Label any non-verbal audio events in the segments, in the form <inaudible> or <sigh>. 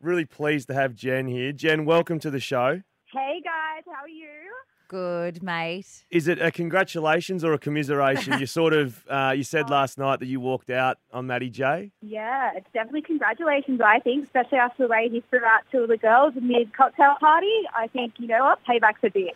Really pleased to have Jen here. Jen, welcome to the show. Hey guys, how are you? Good, mate. Is it a congratulations or a commiseration? you sort of <laughs> uh, you said last night that you walked out on Matty J. Yeah, it's definitely congratulations, I think, especially after the way he threw out two of the girls mid cocktail party. I think, you know what, payback's a bitch.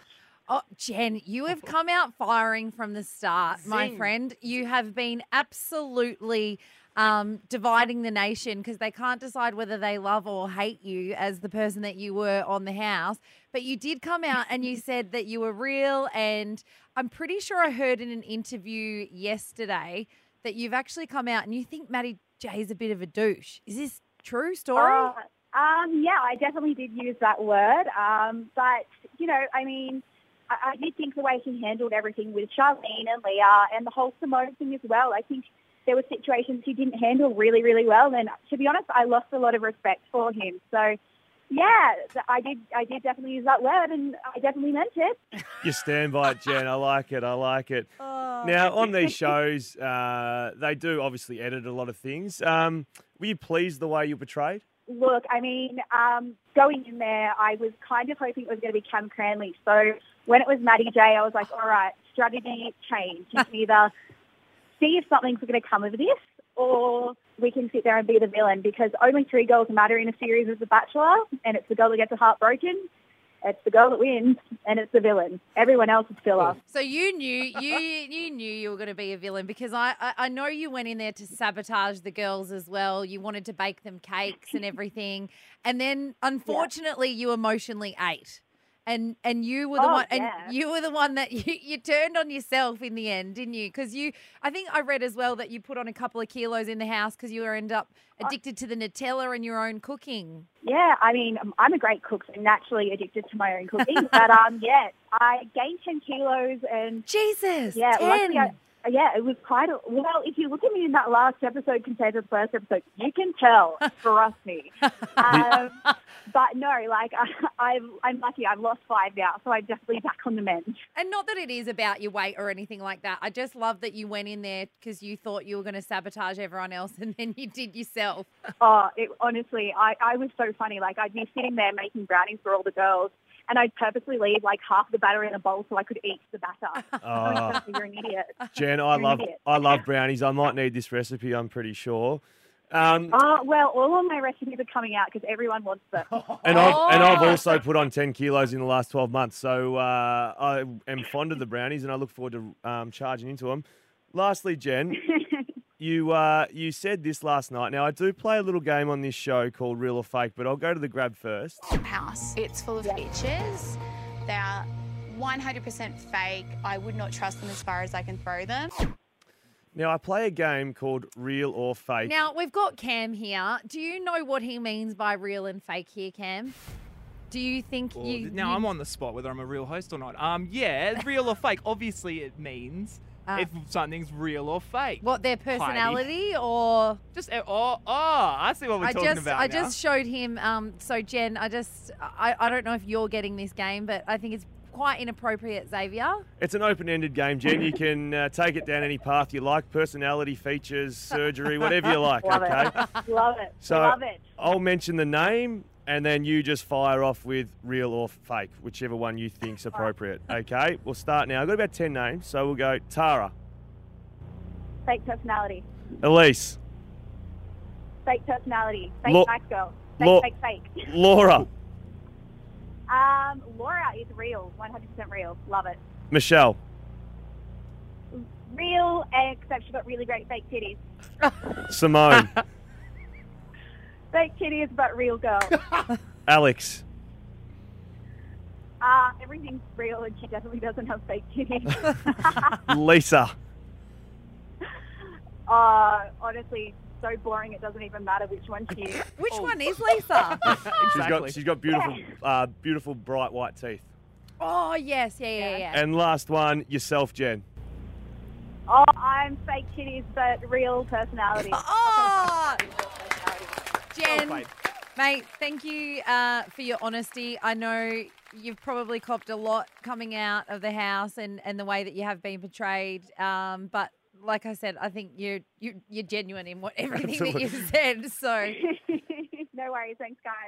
Oh, Jen, you have come out firing from the start, my friend. You have been absolutely um, dividing the nation because they can't decide whether they love or hate you as the person that you were on the house. But you did come out and you <laughs> said that you were real. And I'm pretty sure I heard in an interview yesterday that you've actually come out and you think Matty J is a bit of a douche. Is this true story? Uh, um, yeah, I definitely did use that word. Um, but, you know, I mean, I, I did think the way he handled everything with Charlene and Leah and the whole Simone thing as well, I think there were situations he didn't handle really, really well. And to be honest, I lost a lot of respect for him. So, yeah, I did. I did definitely use that word, and I definitely meant it. <laughs> You stand by it, Jen. I like it. I like it. <laughs> Oh. Now, on these <laughs> shows, uh, they do obviously edit a lot of things. Um, were you pleased the way you portrayed? Look, I mean, um, going in there, I was kind of hoping it was going to be Cam Cranley. So when it was Matty J, I was like, all right, strategy change. You can either see if something's going to come of this, or we can sit there and be the villain because only three girls matter in a series as The Bachelor, and it's the girl that gets her heart broken, it's the girl that wins, and it's the villain. Everyone else is filler. So you knew you you knew you were going to be a villain because I, I I know you went in there to sabotage the girls as well. You wanted to bake them cakes and everything, and then unfortunately you emotionally ate. And and you were the Oh, one, and yeah. you were the one that <laughs> you, you turned on yourself in the end, didn't you? Because you, I think I read as well that you put on a couple of kilos in the house because you end up addicted to the Nutella and your own cooking. Yeah, I mean, um, I'm a great cook, so naturally addicted to my own cooking. <laughs> but um, yeah, I gained 10 kilos and Jesus, Yeah, 10. luckily I, yeah, it was quite a, well, if you look at me in that last episode compared to the first episode, you can tell, <laughs> trust me. Um, but no, like, <laughs> I, I've, I'm lucky. I've lost five now, so I'm definitely back on the mend. And not that it is about your weight or anything like that. I just love that you went in there because you thought you were going to sabotage everyone else <laughs> and then you did yourself. Oh, it, honestly, I, I was so funny. Like, I'd be sitting there making brownies for all the girls, and I'd purposely leave, like, half the batter in a bowl so I could eat the batter. <laughs> <laughs> Oh, You're an idiot. Jen, I You're love idiot. I love <laughs> brownies. I might need this recipe. I'm pretty sure. Um, Oh, well, all of my recipes are coming out because everyone wants them. And I've and I've Oh. also put on ten kilos in the last twelve months, so uh, I am fond of the brownies, and I look forward to um, charging into them. Lastly, Jen, you uh, you said this last night. Now I do play a little game on this show called Real or Fake, but I'll go to the grab first. house. It's full of pictures. They are 100% fake. I would not trust them as far as I can throw them. Now I play a game called Real or Fake. Now, we've got Cam here. Do you know what he means by real and fake here, Cam? Do you think Well, you. now you- I'm on the spot whether I'm a real host or not. Um, yeah, <laughs> real or fake. Obviously, it means Uh, if something's real or fake. What, their personality or. Just uh, oh, oh, I see what we're I talking just, about I now. just showed him. Um, so Jen, I just, I, I don't know if you're getting this game, but I think it's quite inappropriate, Xavier. It's an open-ended game, Jen. You can uh, take it down any path you like: personality, features, surgery, whatever you like. <laughs> Love okay. it. Love it. So Love it. I'll mention the name, and then you just fire off with real or fake, whichever one you think's appropriate. Okay, we'll start now. I've got about ten names, so we'll go Tara, Fake personality. Elise, Fake personality. Fake Lo- nice girl. Fake, Lo- fake, fake. Laura, Um, Laura is real. 100% real. Love it. Michelle, Real, except she's got really great fake titties. Simone, <laughs> Fake titties, but real girls. <laughs> Alex, Uh, everything's real, and she definitely doesn't have fake titties. <laughs> Lisa, uh, honestly, so boring it doesn't even matter which one she is. <laughs> Which Oh. one is Lisa? exactly. she's got she's got beautiful, uh, beautiful bright white teeth. oh, yes. Yeah, yeah, yeah. And last one, yourself, Jen. Oh, I'm fake titties, but real personality. Oh, Jen, played. mate, thank you uh, for your honesty. I know you've probably copped a lot coming out of the house and, and the way that you have been portrayed. Um, but like I said, I think you're you're, you're genuine in what everything that you've said. So <laughs> no worries. Thanks, guys.